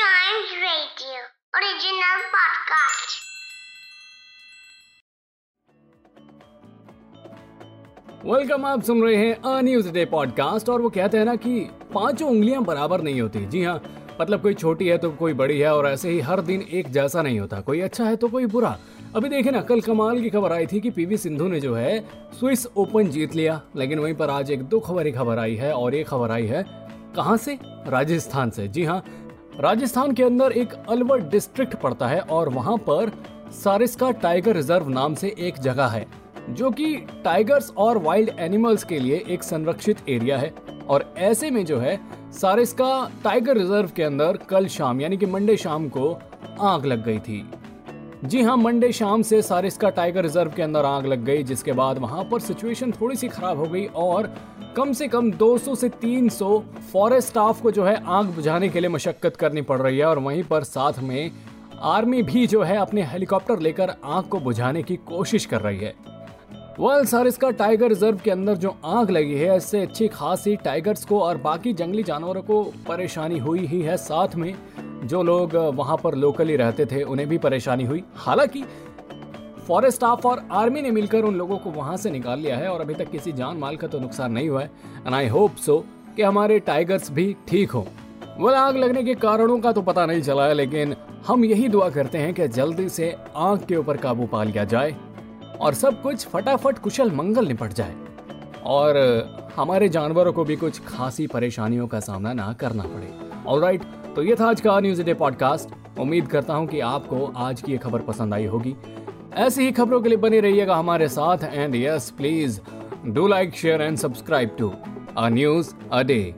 Giant Radio, original podcast. Welcome आप सुन रहे हैं अ न्यूज़ डे पॉडकास्ट और वो कहते हैं ना कि पाँचों उंगलियाँ बराबर नहीं होती। जी हाँ मतलब कोई छोटी है तो कोई बड़ी है और ऐसे ही हर दिन एक जैसा नहीं होता। कोई अच्छा है तो कोई बुरा। अभी देखे ना, कल कमाल की खबर आई थी कि पीवी सिंधु ने जो है स्विस ओपन जीत लिया। लेकिन वहीं पर आज एक दुख भरी खबर आई है और ये खबर आई है कहाँ से? राजस्थान से। जी हाँ राजस्थान के अंदर एक अलवर डिस्ट्रिक्ट पड़ता है और वहाँ पर सारिस्का टाइगर रिज़र्व नाम से एक जगह है, जो कि टाइगर्स और वाइल्ड एनिमल्स के लिए एक संरक्षित एरिया है। और ऐसे में जो है सारिस्का टाइगर रिज़र्व के अंदर कल शाम, यानी कि मंडे शाम को, आग लग गई थी। जी हाँ मंडे शाम से सारिस्का टाइगर रिज़र्व के अंदर आग लग गई, जिसके बाद वहाँ पर सिचुएशन थोड़ी सी खराब हो गई और कम से कम 200 से 300 फॉरेस्ट स्टाफ को जो है आग बुझाने के लिए मशक्कत करनी पड़ रही है और वहीं पर साथ में आर्मी भी जो है अपने हेलीकॉप्टर लेकर आग को बुझाने की कोशिश कर रही है। वेल सर इसका टाइगर रिज़र्व के अंदर जो आग लगी है, इससे अच्छी खासी टाइगर्स को और बाकी जंगली जानवरों को परेशानी हुई ही है साथ में। जो लोग वहाँ पर लोकली रहते थे, उन्हें भी परेशानी हुई। हालाँकि फॉरेस्ट स्टाफ और आर्मी ने मिलकर उन लोगों को वहाँ से निकाल लिया है और अभी तक किसी जान माल का तो नुकसान नहीं हुआ है। एंड आई होप सो कि हमारे टाइगर्स भी ठीक हो। वेल आग लगने के कारणों का तो पता नहीं चला है, लेकिन हम यही दुआ करते हैं कि जल्दी से आग के ऊपर काबू पा लिया जाए और सब कुछ फटाफट कुशल मंगल निपट जाए। और हमारे जानवरों को भी कुछ खासी परेशानियों का सामना ना करना पड़े। ऑलराइट तो ये था आज का न्यूज़ डे पॉडकास्ट उम्मीद करता हूँ कि आपको आज की ये खबर पसंद आई होगी। ऐसी ही खबरों के लिए बने रहिएगा हमारे साथ and yes please do like share and subscribe to a news a day